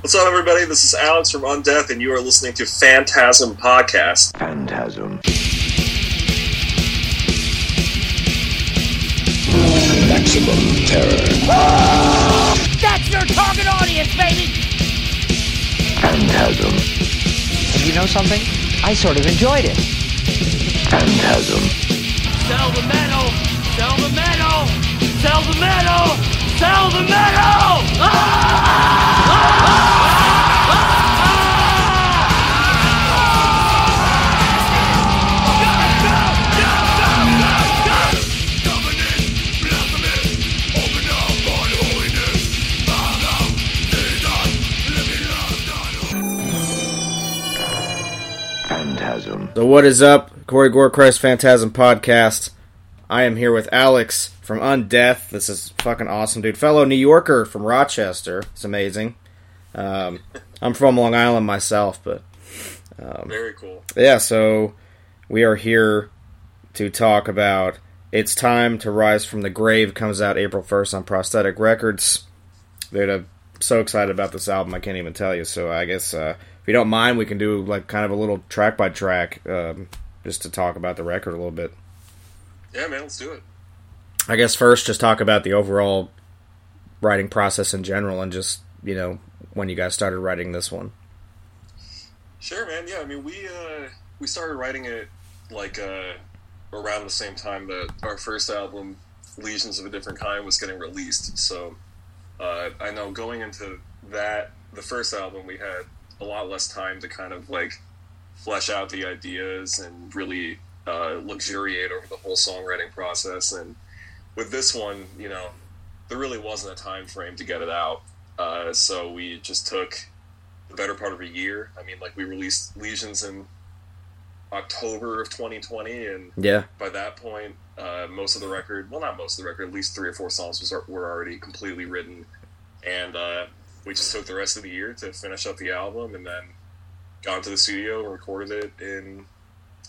What's up, everybody? This is Alex from Undeath, and you are listening to Phantasm Podcast. Phantasm. Maximum terror. Ah! That's your target audience, baby! Phantasm. And you know something? I sort of enjoyed it. Phantasm. Sell the metal! Sell the metal! Sell the metal! Sell the metal! Ah! Phantasm. So what is up, Corey Gorechrist Phantasm Podcast? I am here with Alex from Undeath. This is fucking awesome, dude. Fellow New Yorker from Rochester. It's amazing. Um, I'm from Long Island myself, but Very cool. yeah. So we are here to talk about "It's Time to Rise from the Grave." Comes out April 1st on Prosthetic Records. Dude, I'm so excited about this album. I can't even tell you. So I guess uh, if you don't mind, we can do like kind of a little track by track, um, just to talk about the record a little bit. Yeah, man, let's do it. I guess first, just talk about the overall writing process in general, and just you know when you guys started writing this one. Sure, man. Yeah, I mean, we uh, we started writing it like uh, around the same time that our first album, Lesions of a Different Kind, was getting released. So uh, I know going into that, the first album, we had a lot less time to kind of like flesh out the ideas and really uh, luxuriate over the whole songwriting process. And with this one, you know, there really wasn't a time frame to get it out. Uh, so we just took the better part of a year. I mean, like we released Lesions in October of 2020, and Yeah, by that point, uh, most of the record, well, not most of the record, at least three or four songs was, were already completely written, and uh, we just took the rest of the year to finish up the album, and then got into the studio and recorded it in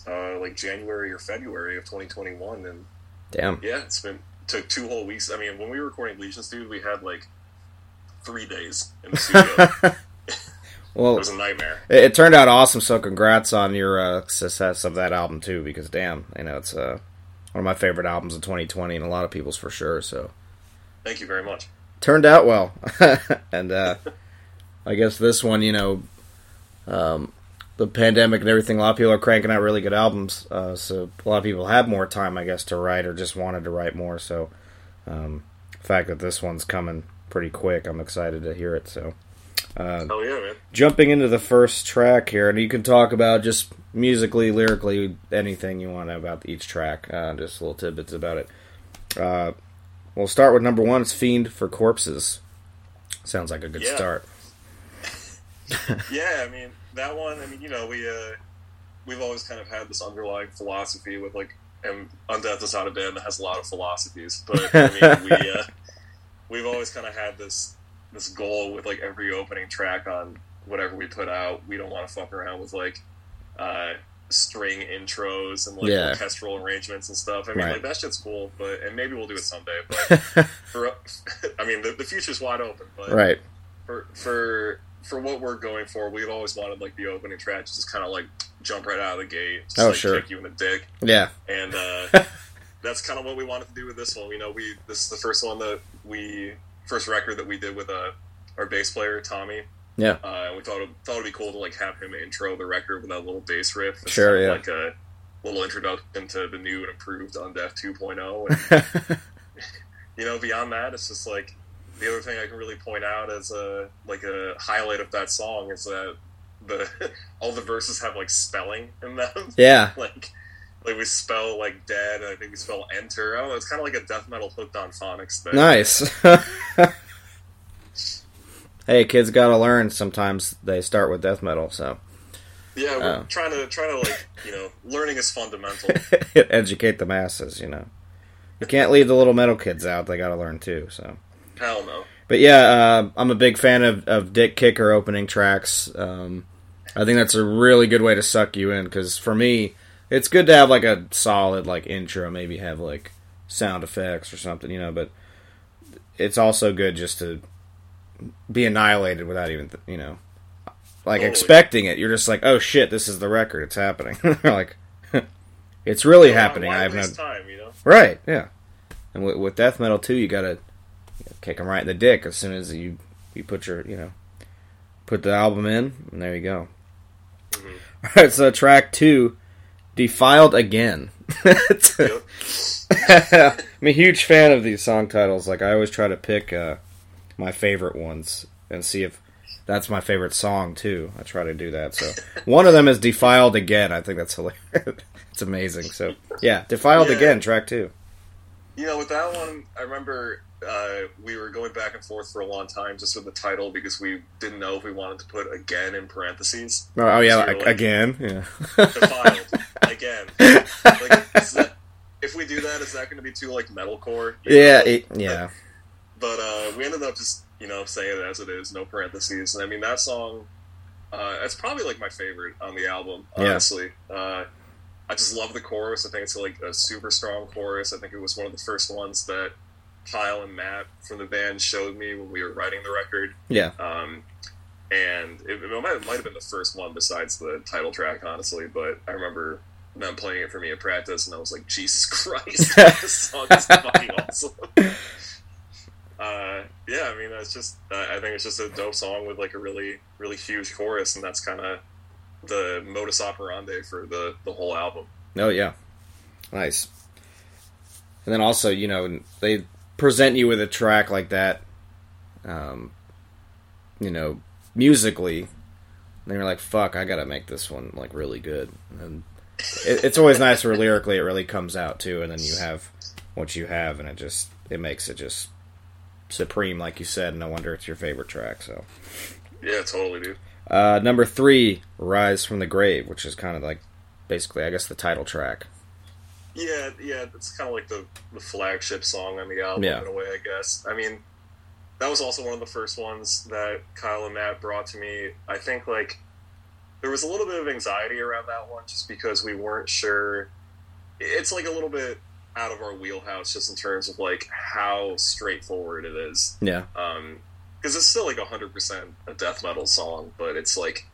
uh, like January or February of 2021, and damn. yeah, it's been took two whole weeks. I mean, when we were recording Lesions, dude, we had like three days in the studio. Well, it was a nightmare. it, it turned out awesome. So congrats on your uh, success of that album too. Because damn, you know it's uh, one of my favorite albums of 2020, and a lot of people's for sure. So Thank you very much. turned out well. and uh, I guess this one, you know, um, the pandemic and everything, a lot of people are cranking out really good albums. Uh, so a lot of people have more time, I guess, to write or just wanted to write more. So um, the fact that this one's coming pretty quick, I'm excited to hear it. So Hell yeah, man. jumping into the first track here, and you can talk about just musically, lyrically, anything you want about each track. Uh, just little tidbits about it. Uh, we'll start with number one. It's "Fiend for Corpses." Sounds like a good Yeah. start. Yeah, I mean that one. I mean, you know, we uh, we've always kind of had this underlying philosophy with like, and Undeath is not a band that has a lot of philosophies, but I mean, we uh, we've always kind of had this this goal with like every opening track on whatever we put out. We don't want to fuck around with like uh, string intros and like Yeah. orchestral arrangements and stuff. I mean, Right. like that shit's cool, but and maybe we'll do it someday. But for I mean, the, the future's wide open. But right. for for for what we're going for, we've always wanted like the opening track to just kind of like jump right out of the gate, just Oh, like sure. kick you in the dick, Yeah. and uh, that's kind of what we wanted to do with this one. You know, we this is the first one that we first record that we did with uh, our bass player Tommy. Yeah. Uh, we thought it, thought it'd be cool to like have him intro the record with that little bass riff. It's Sure, kind of yeah. Like a little introduction to the new and improved Undeath 2.0. And you know, beyond that, it's just like the other thing I can really point out as a like a highlight of that song is that the all the verses have like spelling in them. yeah. like like we spell like dead, and I think we spell enter. I don't know. It's kind of like a death metal hooked on phonics thing. Nice. hey, kids gotta learn. Sometimes they start with death metal, so Yeah, we're Oh. trying to trying to like you know, learning is fundamental. educate the masses. You know, you can't leave the little metal kids out. They gotta learn too. So. Hell no. But yeah, uh, I'm a big fan of, of Dick Kicker opening tracks. Um, I think that's a really good way to suck you in because for me, it's good to have like a solid like intro, maybe have like sound effects or something, you know. But it's also good just to be annihilated without even th- you know like expecting it. You're just like, oh shit, this is the record. It's happening. like, it's really happening. I have no time, you know? right. Yeah, and with, with death metal too, you gotta kick them right in the dick as soon as you you put your you know put the album in, and there you go. Mm-hmm. All right, so track two, defiled again. I'm a huge fan of these song titles. Like I always try to pick uh, my favorite ones and see if that's my favorite song too. I try to do that. So one of them is "Defiled Again." I think that's hilarious. it's amazing. So yeah, "Defiled Yeah. Again" track two. You know, with that one, I remember uh, we were going back and forth for a long time just with the title because we didn't know if we wanted to put again in parentheses. Oh, oh, yeah, So like, like- again. Yeah. Defiled again. Like, that, if we do that, is that going to be too like metalcore? Yeah. It, yeah. But uh, we ended up just you know saying it as it is, no parentheses. And I mean that song, uh, it's probably like my favorite on the album. Yeah. Honestly, uh, I just love the chorus. I think it's like a super strong chorus. I think it was one of the first ones that Kyle and Matt from the band showed me when we were writing the record. Yeah. Um, and it, it might, it might have been the first one besides the title track, honestly. But I remember them playing it for me at practice, and I was like, Jesus Christ, this song is fucking awesome. Uh, yeah, I mean, it's just, uh, I think it's just a dope song with like a really, really huge chorus, and that's kind of the modus operandi for the, the whole album. Oh yeah, nice. And then also, you know, they present you with a track like that, um, you know, musically. And you're like, "Fuck, I gotta make this one like really good." And it, it's always nice where lyrically it really comes out too, and then you have what you have, and it just it makes it just supreme, like you said. And no wonder it's your favorite track. So, Yeah, totally, dude. uh, number three, "Rise from the Grave," which is kind of like basically, I guess, the title track. Yeah, yeah, it's kind of like the, the flagship song on the album Yeah. in a way, I guess. I mean, that was also one of the first ones that Kyle and Matt brought to me. I think like there was a little bit of anxiety around that one just because we weren't sure. It's like a little bit out of our wheelhouse just in terms of like how straightforward it is. Yeah, Um, because it's still like hundred percent a death metal song, but it's like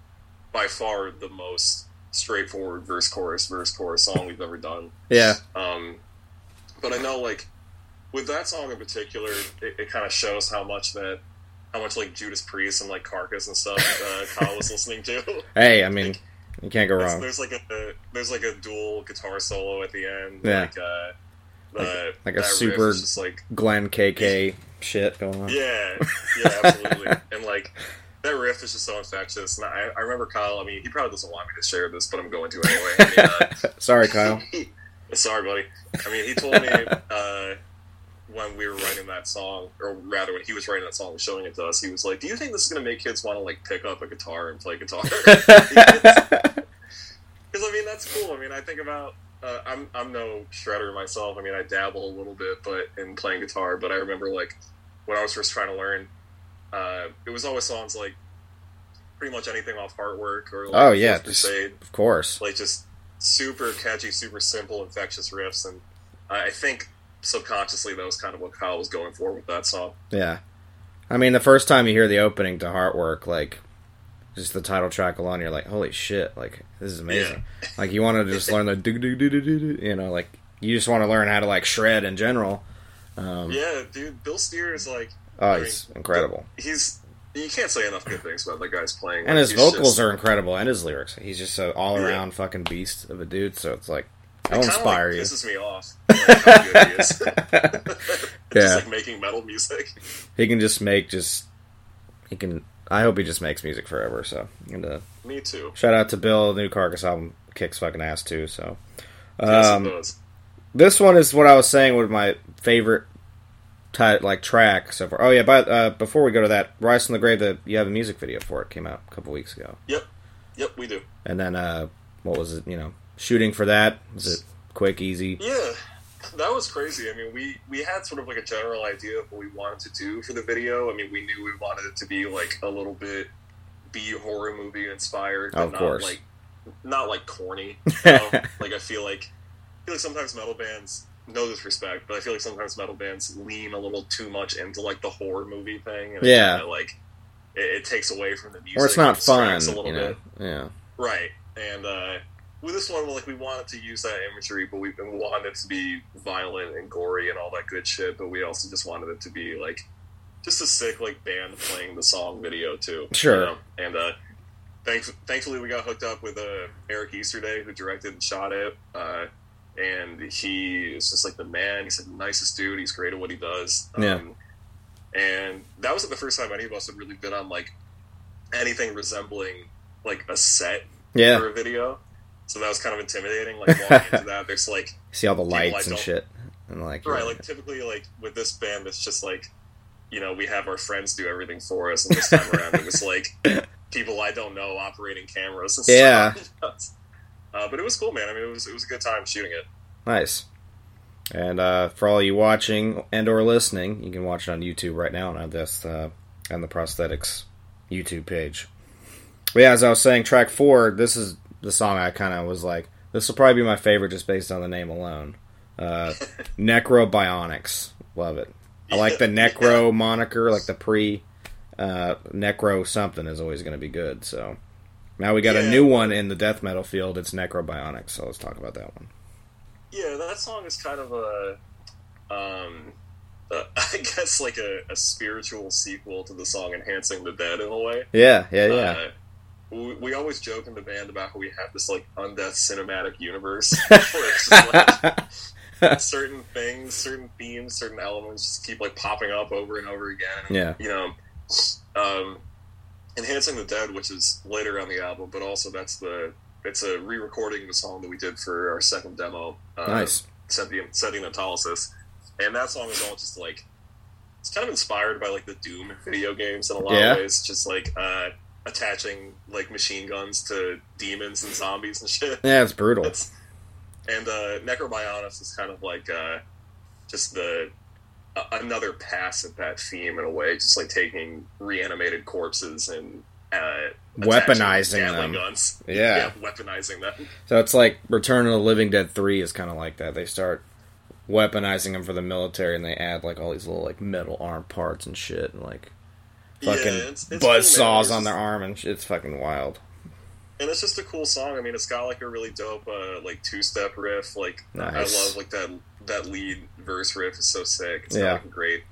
by far the most straightforward verse chorus verse chorus song we've ever done. yeah, Um, but I know, like, with that song in particular, it, it kind of shows how much that, how much like Judas Priest and like Carcass and stuff uh, Kyle was listening to. Hey, I mean, you can't go wrong. there's like a there's like a dual guitar solo at the end. Yeah. Like, uh, the, like a super- just like Glenn KK shit going on. yeah, yeah, absolutely. and like that riff is just so infectious. And I, I remember Kyle. I mean, he probably doesn't want me to share this, but I'm going to anyway. I mean, uh, Sorry, Kyle. Sorry, buddy. I mean, he told me uh, when we were writing that song, or rather, when he was writing that song and showing it to us, he was like, "Do you think this is going to make kids want to like pick up a guitar and play guitar?" Because I mean, that's cool. I mean, I think about. Uh, I'm I'm no shredder myself. I mean, I dabble a little bit, but in playing guitar. But I remember like when I was first trying to learn, uh, it was always songs like pretty much anything off Heartwork or like Oh, yeah, just- Crusade of course. like just super catchy, super simple, infectious riffs, and I think subconsciously that was kind of what Kyle was going for with that song. Yeah. I mean, the first time you hear the opening to Heartwork, like, just the title track alone, you're like, holy shit, like, this is amazing. Like, you want to just learn the do do do do do you know, like, you just want to learn how to, like, shred in general. Um, Yeah, dude, Bill Steer is like oh, I he's mean, incredible. he's you can't say enough good things about the guy's playing. And Like, his vocals just- are incredible, and his lyrics. He's just an all around fucking beast of a dude, so it's like, it that'll kinda, inspire like, you. Pisses me off. Like, how good he is. Yeah. Just like making metal music. He can just make just. He can. I hope he just makes music forever, so. And, uh, Me too. Shout out to Bill. The new Carcass album kicks fucking ass too. So, Yes, um, it does. this one is what I was saying with my favorite like track so far. Oh yeah, but uh, before we go to that, "Rise from the Grave," the you have a music video for it came out a couple weeks ago, Yep, yep, we do. and then uh, what was it? You know, shooting for that was it quick, easy? Yeah, that was crazy. I mean, we we had sort of like a general idea of what we wanted to do for the video. I mean, we knew we wanted it to be like a little bit B horror movie inspired, but Of not course. like not like corny. You know? like I feel like I feel like sometimes metal bands no disrespect, but I feel like sometimes metal bands lean a little too much into like the horror movie thing. And Yeah. kinda, like it, it takes away from the music. or it's not it fun. a little You know? bit. Yeah. Right. And uh, with this one, like we wanted to use that imagery, but we, we wanted it to be violent and gory and all that good shit. But we also just wanted it to be like just a sick like band playing the song video too. Sure. You know? And uh, thanks, thankfully, we got hooked up with uh, Eric Easterday, who directed and shot it. Uh, and he is just like the man. He's the nicest dude. He's great at what he does. Yeah. Um, and that was the first time any of us had really been on like anything resembling like a set Yeah. for a video. So that was kind of intimidating. Like walking into that, there's like See all the lights and shit. And like, right, yeah. like typically like with this band, it's just like you know we have our friends do everything for us, and this time around it was like people I don't know operating cameras. And Yeah. stuff. Uh, but it was cool, man. I mean, it was it was a good time shooting it. Nice. And uh, for all you watching and or listening, you can watch it on YouTube right now on this uh, on the prosthetics YouTube page. But yeah, as I was saying, track four. This is the song I kind of was like, this will probably be my favorite just based on the name alone. Uh, Necrobionics, love it. I like the Necro moniker, like the pre uh, Necro something is always going to be good. So now we got a new one in the death metal field. It's Necrobionics. So let's talk about that one. Yeah, that song is kind of a, um, uh, I guess like a, a spiritual sequel to the song "Enhancing the Dead" in a way. Yeah, yeah, yeah. Uh, we, we always joke in the band about how we have this like undeath cinematic universe where it's just like certain things, certain themes, certain elements just keep like popping up over and over again. Yeah. You know, um, enhancing the dead, which is later on the album, but also that's the it's a re-recording of the song that we did for our second demo. Uh, Nice. Sentient Sentient Autolysis, and that song is all just like it's kind of inspired by like the Doom video games in a lot Yeah. of ways, just like uh, attaching like machine guns to demons and zombies and shit. Yeah, it's brutal. It's, and uh, Necrobionics is kind of like uh, just the another pass at that theme in a way, just like taking reanimated corpses and uh, Weaponizing them. guns. Yeah. weaponizing them. So it's like Return of the Living Dead 3 is kind of like that. They start weaponizing them for the military and they add like all these little like metal arm parts and shit and like fucking yeah, it's, it's buzz cool, saws It's on their arm and shit. It's fucking wild. And it's just a cool song. I mean, it's got like a really dope uh, like two step riff. Like I love like that that lead verse riff is so sick. It's Yeah. got like a great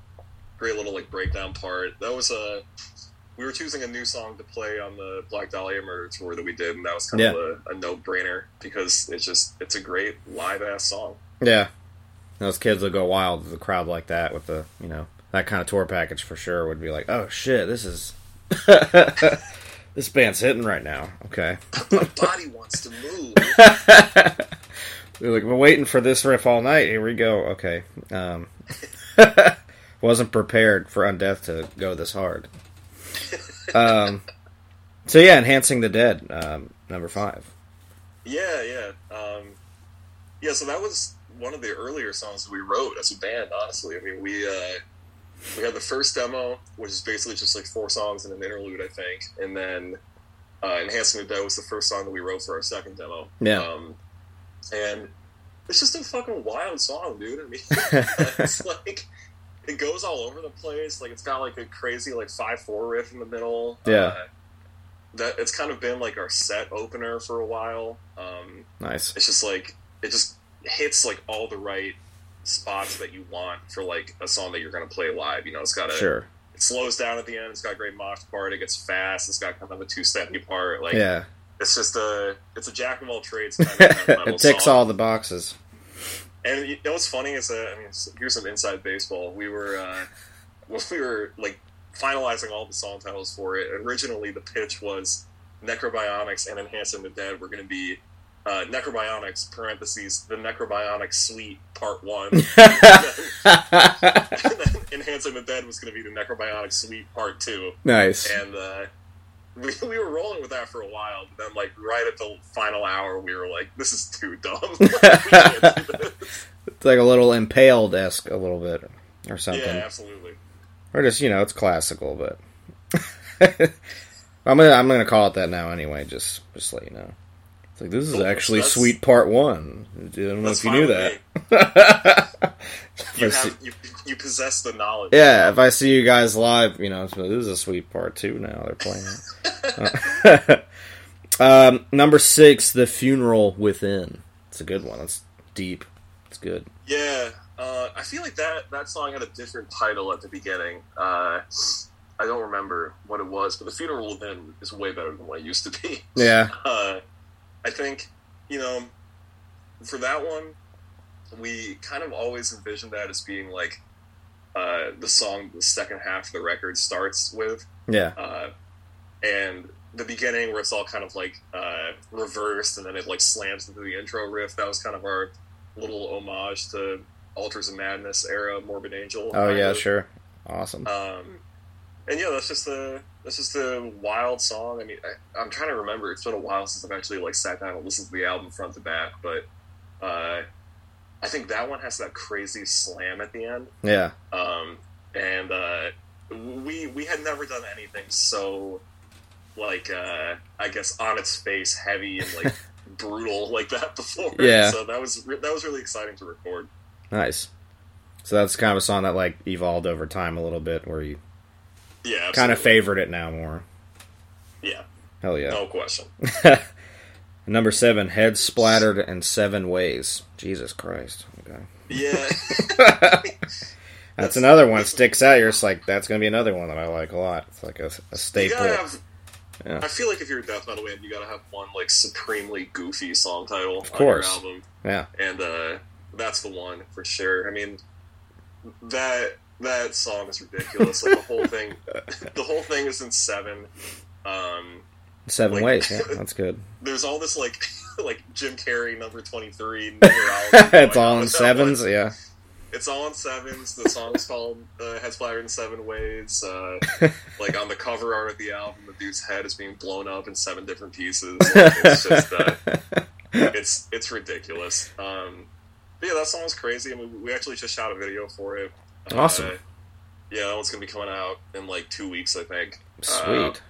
great little like breakdown part. That was a we were choosing a new song to play on the Black Dahlia Murder tour that we did, and that was kind of a, a no brainer because it's just it's a great live ass song. Yeah. Those kids will go wild with a crowd like that with the, you know, that kind of tour package for sure would be like, oh shit, this is. this band's hitting right now. Okay. My body wants to move. They're like, we're waiting for this riff all night. Here we go. Okay. Um, wasn't prepared for Undeath to go this hard. Um, so yeah, enhancing the dead, um, number five. Yeah, yeah, um, yeah. So that was one of the earlier songs that we wrote as a band. Honestly, I mean, we uh, we had the first demo, which is basically just like four songs and an interlude, I think, and then uh, "Enhancing the Dead" was the first song that we wrote for our second demo. Yeah. um, and it's just a fucking wild song, dude. I mean, it's like it goes all over the place. Like it's got like a crazy like five four riff in the middle. Yeah. Uh, that it's kind of been like our set opener for a while. Um, Nice. it's just like it just hits like all the right spots that you want for like a song that you're going to play live. You know, it's got a Sure. it slows down at the end. It's got a great mosh part. It gets fast. It's got kind of a two steppy part. Like Yeah. it's just a it's a jack of all trades kind of it ticks song. all the boxes. And you know what's funny is that I mean, here's some inside baseball. We were uh, when we were like finalizing all the song titles for it. Originally, the pitch was Necrobionics and Enhancing the Dead were going to be uh, Necrobionics parentheses the Necrobionics Suite Part One, and then Enhancing the Dead was going to be the Necrobionics Suite Part Two. nice. And uh, we, we were rolling with that for a while, but then like right at the final hour, we were like, "This is too dumb. we can't do this." It's like a little impaled esque, a little bit, or something. Yeah, absolutely. Or just you know, it's classical, but I'm gonna I'm gonna call it that now anyway. Just just let you know. It's like this is Cool. actually That's- Suite Part One. I don't know That's if you knew that. You If I see- have you, you possess the knowledge. yeah, if I see you guys live, you know, this is a sweet part too. Now they're playing it. um, number six, the funeral within. It's a good one. It's deep. It's good. Yeah, uh, I feel like that that song had a different title at the beginning. Uh, I don't remember what it was, but the funeral within is way better than what it used to be. Yeah, Uh, I think you know, for that one, we kind of always envisioned that as being like uh, the song the second half of the record starts with, yeah, uh, and the beginning where it's all kind of like uh, reversed, and then it like slams into the intro riff. That was kind of our little homage to Altars of Madness era Morbid Angel. Oh yeah, of. sure. Awesome. Um, and yeah, that's just a that's just a wild song. I mean, I, I'm trying to remember. It's been a while since I've actually like sat down and listened to the album front to back, but uh, I think that one has that crazy slam at the end. Yeah, Um, and uh, we we had never done anything so like uh, I guess on its face heavy and like brutal like that before. Yeah. So that was re- that was really exciting to record. nice. So that's kind of a song that like evolved over time a little bit, where you Yeah. kind of favored it now more. Yeah. Hell yeah. No question. Number seven, head splattered in seven ways. Jesus Christ. Okay. Yeah. That's another one. Sticks out. You're just like, that's going to be another one that I like a lot. It's like a, a staple. have. Yeah. I feel like if you're a death metal band, you gotta have one like supremely goofy song title of course. on your album, Yeah. and uh, that's the one for sure. I mean, that that song is ridiculous. like the whole thing, the whole thing is in seven. Um, Seven Like- ways. Yeah, that's good. there's all this like like Jim Carrey number twenty three. it's all in sevens. Yeah. It's all in sevens. The song's called uh, "Head Splattered in Seven Ways." Uh, like on the cover art of the album, the dude's head is being blown up in seven different pieces. Like, it's just uh, it's it's ridiculous. Um, but yeah, that song was crazy. I mean, we actually just shot a video for it. Awesome. Uh, yeah, that one's gonna be coming out in like two weeks, I think. Uh, Sweet.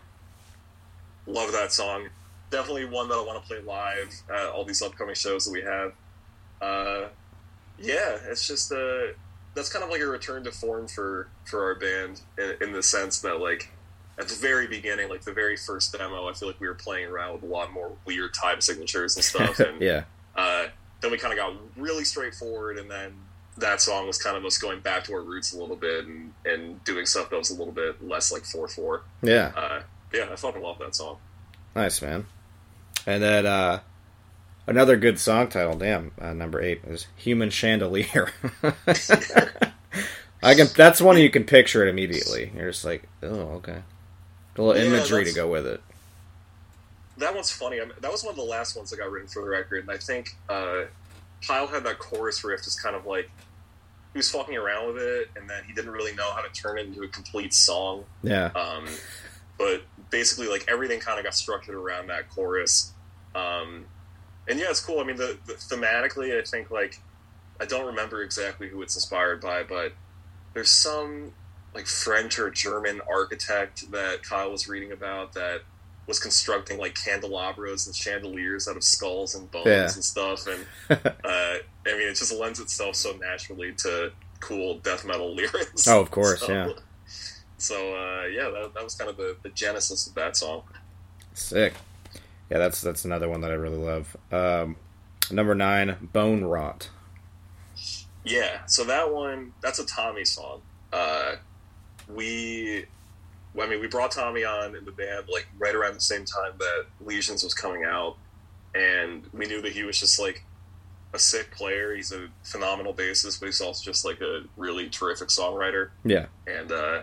love that song. Definitely one that I want to play live at all these upcoming shows that we have. Uh, yeah, it's just uh, that's kind of like a return to form for for our band in, in the sense that like at the very beginning, like the very first demo, I feel like we were playing around with a lot more weird time signatures and stuff, and yeah. uh, then we kind of got really straightforward, and then that song was kind of us going back to our roots a little bit and, and doing stuff that was a little bit less like four four. Yeah. Uh, yeah, I fucking love that song. Nice, man. And then uh, another good song title, damn, uh, number eight is Human Chandelier. I can. That's one you can picture it immediately. You're just like, oh, okay. A little Yeah, imagery to go with it. that one's funny. I mean, that was one of the last ones that got written for the record, and I think uh, Kyle had that chorus riff just kind of like he was fucking around with it, and then he didn't really know how to turn it into a complete song. Yeah. Um, but basically, like everything kind of got structured around that chorus. Um, and yeah, it's cool. I mean, the, the thematically, I think like I don't remember exactly who it's inspired by, but there's some like French or German architect that Kyle was reading about that was constructing like candelabras and chandeliers out of skulls and bones Yeah. and stuff. And uh, I mean, it just lends itself so naturally to cool death metal lyrics. Oh, of course, So- yeah. So uh, yeah, that, that was kind of the, the genesis of that song. Sick. Yeah, that's that's another one that I really love. Um, number nine, Bone Rot. Yeah, so that one that's a Tommy song. Uh, we, I mean, we brought Tommy on in the band like right around the same time that Lesions was coming out, and we knew that he was just like a sick player. He's a phenomenal bassist, but he's also just like a really terrific songwriter. Yeah. and uh,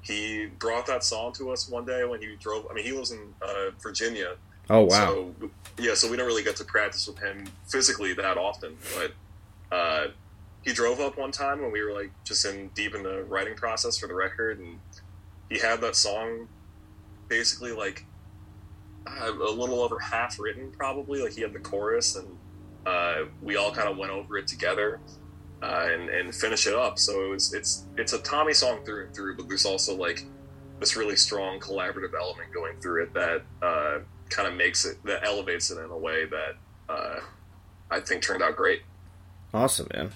he brought that song to us one day when he drove. I mean, he lives in uh, Virginia, Oh wow. so yeah, so we don't really get to practice with him physically that often. But uh, he drove up one time when we were like just in deep in the writing process for the record, and he had that song basically like uh, a little over half written, probably. Like he had the chorus, and uh, we all kind of went over it together. Uh, and and finish it up. So it was it's it's a Tommy song through and through, but there's also like this really strong collaborative element going through it that uh, kind of makes it that elevates it in a way that uh, I think turned out great. Awesome, man.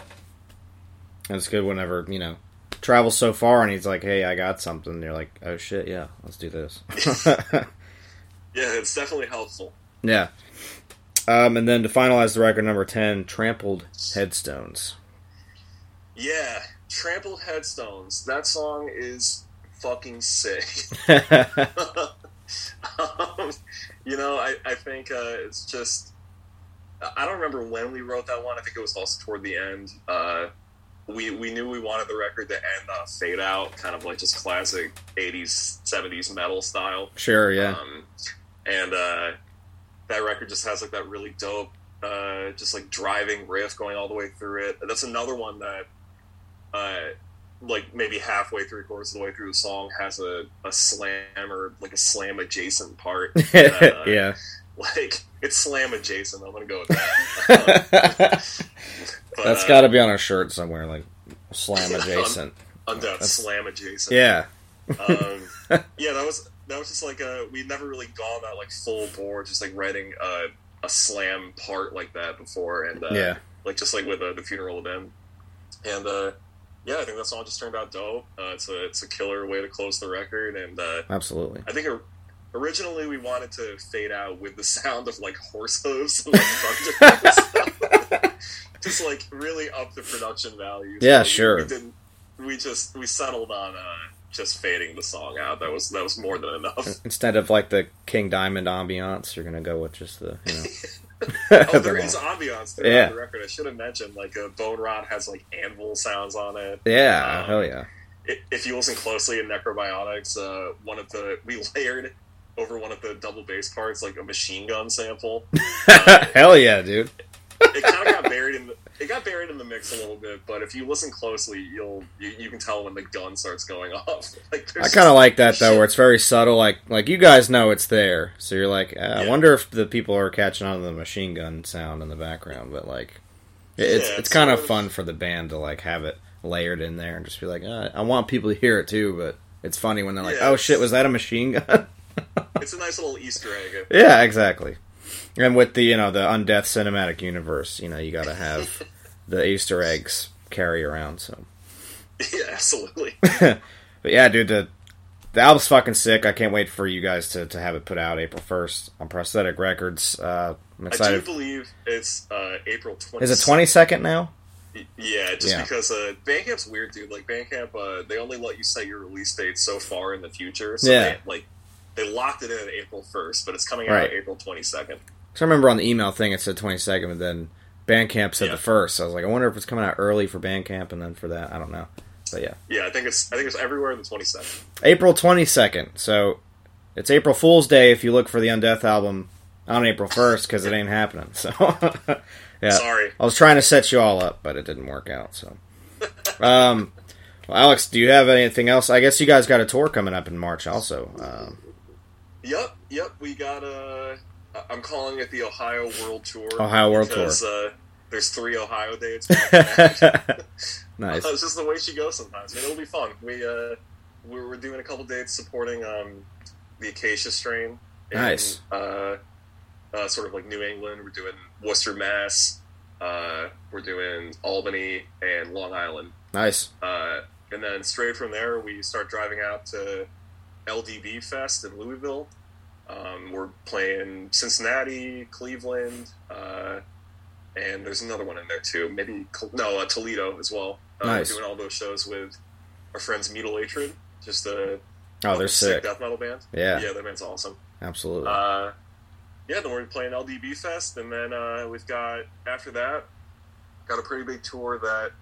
And it's good whenever you know travels so far and he's like, "Hey, I got something." And you're like, "Oh shit, yeah, let's do this." Yeah, it's definitely helpful. yeah. Um, and then to finalize the record, number ten, "Trampled Headstones." Yeah, Trampled Headstones. That song is fucking sick. um, you know, I, I think uh, it's just. I don't remember when we wrote that one. I think it was also toward the end. Uh, we we knew we wanted the record to end on a fade out, kind of like just classic '80s, '70s metal style. sure, yeah, Um, and uh, that record just has like that really dope, uh, just like driving riff going all the way through it. That's another one that, uh, like maybe halfway, three quarters of the way through the song, has a, a slam or like a slam adjacent part. that, uh, yeah. Like it's slam adjacent. I'm gonna go with that. But, That's uh, got to be on a shirt somewhere, like slam adjacent. That's- slam adjacent. Yeah, um, yeah, that was that was just like a we'd never really gone that like full bore, just like writing a, a slam part like that before, and uh, yeah, like just like with uh, the funeral within, and uh, yeah, I think that song just turned out dope. Uh, it's a it's a killer way to close the record, and uh, absolutely. I think or- originally we wanted to fade out with the sound of like horse hooves, and, like thunder and stuff. just like really up the production value. Yeah, Like, sure. We didn't. We just we settled on uh, just fading the song out. That was that was more than enough. Instead of like the King Diamond ambiance, you're gonna go with just the you know. Oh, the there long- ambiance throughout Yeah. the record. I should have mentioned like a Bone Rot has like anvil sounds on it. yeah, Um, hell yeah. I- If you listen closely in Necrobionics, uh, one of the we layered over one of the double bass parts like a machine gun sample. hell yeah, dude. It kind of got buried in the it got buried in the mix a little bit, but if you listen closely, you'll you, you can tell when the gun starts going off. Like I kind of like that though, where it's very subtle. Like like you guys know it's there, so you're like, uh, I wonder if the people are catching on to the machine gun sound in the background. But like, it- it's Yeah, it's it's kind of fun for the band to like have it layered in there and just be like, uh, I want people to hear it too. But it's funny when they're like, Yeah, oh shit, was that a machine gun? it's a nice little Easter egg. yeah, exactly. And with the you know the undeath cinematic universe, you know you got to have the Easter eggs carry around. So. yeah, absolutely. But yeah, dude, the the album's fucking sick. I can't wait for you guys to, to have it put out April first on Prosthetic Records. Uh, I'm excited. I do believe it's uh, April 20th. Is it twenty second now? Yeah, just Yeah. because uh, Bandcamp's weird, dude. Like Bandcamp, uh, they only let you set your release date so far in the future. So Yeah. they, like they locked it in April first, but it's coming out Right. April twenty second. So I remember on the email thing it said twenty second, but then Bandcamp said Yeah. the first. So I was like, I wonder if it's coming out early for Bandcamp and then for that. I don't know. But yeah, Yeah, I think it's I think it's everywhere the twenty second. April twenty second. So it's April Fool's Day if you look for the Undeath album on April first because it ain't happening. So yeah, Sorry. I was trying to set you all up, but it didn't work out. So, um, well, Alex, do you have anything else? I guess you guys got a tour coming up in March, also. Um, Yep, yep. We got uh I'm calling it the Ohio World Tour. Ohio World Tour Uh, there's three Ohio dates. nice. It's just the way she goes sometimes. I mean, it'll be fun. We uh, we're, we're doing a couple dates supporting um, the Acacia strain. in, Nice. Uh, uh, sort of like New England. We're doing Worcester, Mass. Uh, we're doing Albany and Long Island. Nice. Uh, and then straight from there, we start driving out to LDB Fest in Louisville. Um, we're playing Cincinnati, Cleveland, uh, and there's another one in there too. Maybe no uh, Toledo as well. Uh, Nice. Doing all those shows with our friends Mutilatred, just a Oh, they're sick. death metal band. Yeah, yeah, that band's awesome. absolutely. Uh, yeah, then we're playing LDB Fest, and then uh, we've got after that, got a pretty big tour that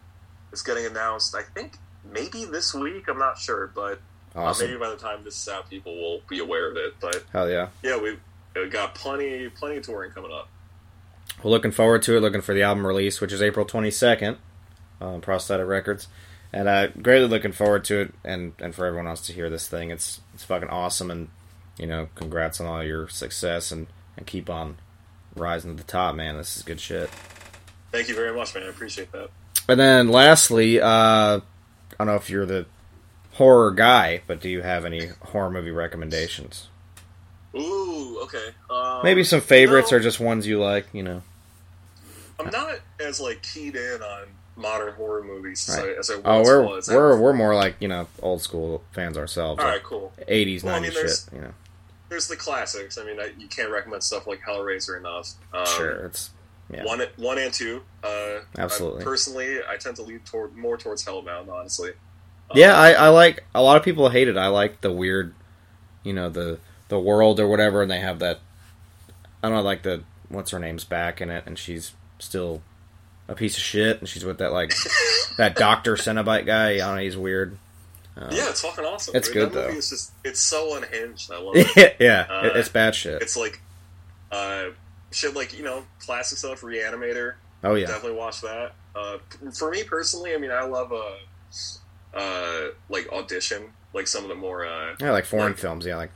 is getting announced. I think maybe this week. I'm not sure, but uh, Awesome. maybe by the time this is out, people will be aware of it. But Hell yeah. yeah, we've uh, got plenty, plenty of touring coming up. We're looking forward to it. Looking for the album release, which is April 22nd on Prosthetic Records. And uh, greatly looking forward to it and, and for everyone else to hear this thing. It's it's fucking awesome. And, you know, congrats on all your success and, and keep on rising to the top, man. This is good shit. Thank you very much, man. I appreciate that. And then lastly, uh, I don't know if you're the horror guy, but do you have any horror movie recommendations? Ooh, okay. Um, Maybe some favorites no. or just ones you like, you know. I'm not as like keyed in on modern horror movies as, I, as I Oh, once we're was. we're we're more like you know old school fans ourselves. all like right, cool. 80s, Well, I mean, shit. You know, There's the classics. I mean, I, you can't recommend stuff like Hellraiser enough. Um, sure, it's yeah, One, one and two. Uh, Absolutely. I, personally, I tend to lean toward more towards Hellbound. Honestly. Yeah. I, I like a lot of people hate it. I like the weird, you know, the the world or whatever, and they have that. I don't know, like the what's her name's back in it, and she's still a piece of shit, and she's with that like that Doctor Cenobite guy. I don't know, he's weird. Yeah, it's fucking awesome. It's dude. good, that movie though. Is just it's so unhinged. I love it. yeah, Uh, it- it's bad shit. it's like uh, shit like you know classic stuff. Reanimator. Oh yeah, Definitely watch that. Uh, for me personally, I mean, I love uh, uh, like audition, like some of the more uh, yeah, like foreign like- films. Yeah, like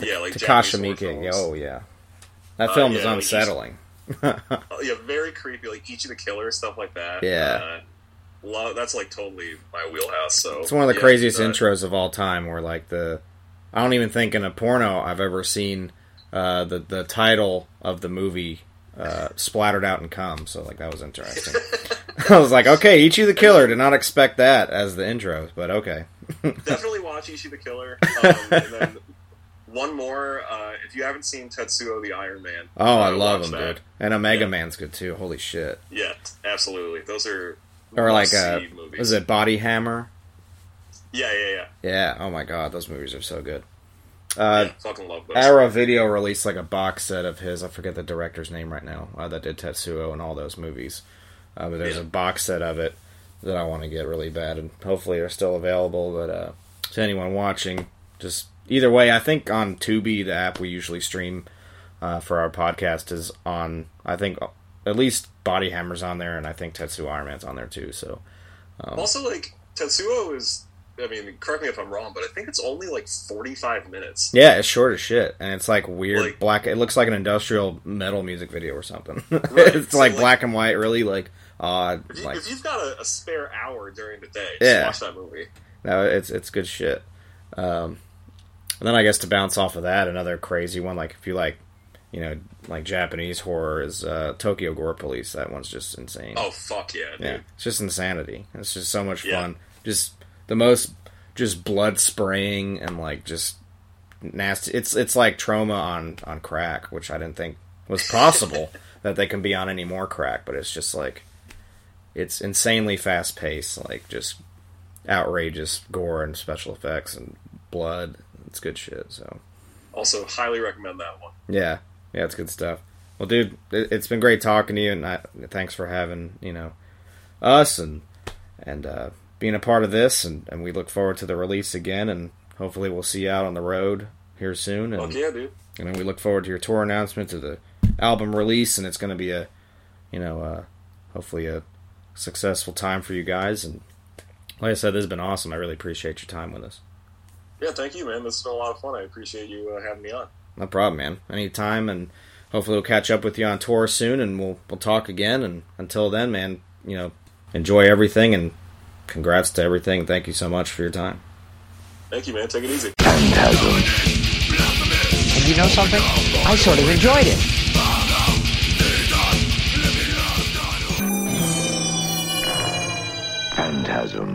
yeah, like Takashi Miike. Oh yeah, that Uh, film yeah, is like, unsettling. Uh, yeah, very creepy, like Ichi the Killer, stuff like that. Yeah. uh, love, that's like totally my wheelhouse. So It's one of the yeah, craziest uh, intros of all time. Where like the, I don't even think in a porno I've ever seen uh, the the title of the movie uh, splattered out in cum. So like that was interesting. I was like, okay, Ichi the Killer. Did not expect that as the intro, but okay. Definitely watch Ichi the Killer. Um, and then one more, uh, if you haven't seen Tetsuo the Iron Man. Oh, I love him, that. dude. And Omega Yeah. Man's good too. Holy shit. Yeah, absolutely. Those are Or like uh, movies. was it Body Hammer? Yeah, yeah, yeah. Yeah. Oh my god, those movies are so good. Uh, yeah fucking love those. Arrow Video released like a box set of his. I forget the director's name right now. Uh, that did Tetsuo and all those movies. Uh, but there's Yeah. a box set of it that I want to get really bad, and hopefully they're still available. But uh, to anyone watching, just either way, I think on Tubi, the app we usually stream uh, for our podcast, is on. I think at least Body Hammer's on there, and I think Tetsuo Iron Man's on there too. So Also, like Tetsuo is. I mean, correct me if I'm wrong, but I think it's only like 45 minutes. yeah, it's short as shit, and it's like weird Like- black. It looks like an industrial metal music video or something. Right, it's so, like like- black and white, really like If, you, Like if you've got a, a spare hour during the day, just Yeah. watch that movie. no, it's it's good shit. Um, and then I guess to bounce off of that, another crazy one. Like if you like, you know, like Japanese horror is uh, Tokyo Gore Police. That one's just insane. Oh fuck yeah, dude! yeah, it's just insanity. It's just so much Yeah. fun. Just the most, just blood spraying and like just nasty. It's it's like Troma on on crack, which I didn't think was possible that they can be on any more crack. But it's just like it's insanely fast paced, like just outrageous gore and special effects and blood. It's good shit. So Also, highly recommend that one. yeah, yeah, it's good stuff. Well, dude, it, it's been great talking to you, and I, thanks for having you know us and and uh, being a part of this, and, and we look forward to the release again, and hopefully we'll see you out on the road here soon, and Fuck yeah, dude. and then we look forward to your tour announcement, to the album release, and it's going to be a you know uh, hopefully a successful time for you guys, and like I said, this has been awesome. I really appreciate your time with us. Yeah, thank you, man. This has been a lot of fun. I appreciate you uh, having me on. No problem, man. Anytime, and hopefully we'll catch up with you on tour soon, and we'll we'll talk again. And until then, man, you know, enjoy everything, and congrats to everything. Thank you so much for your time. Thank you, man. Take it easy. Phantasm. And you know something? I sort of enjoyed it. them.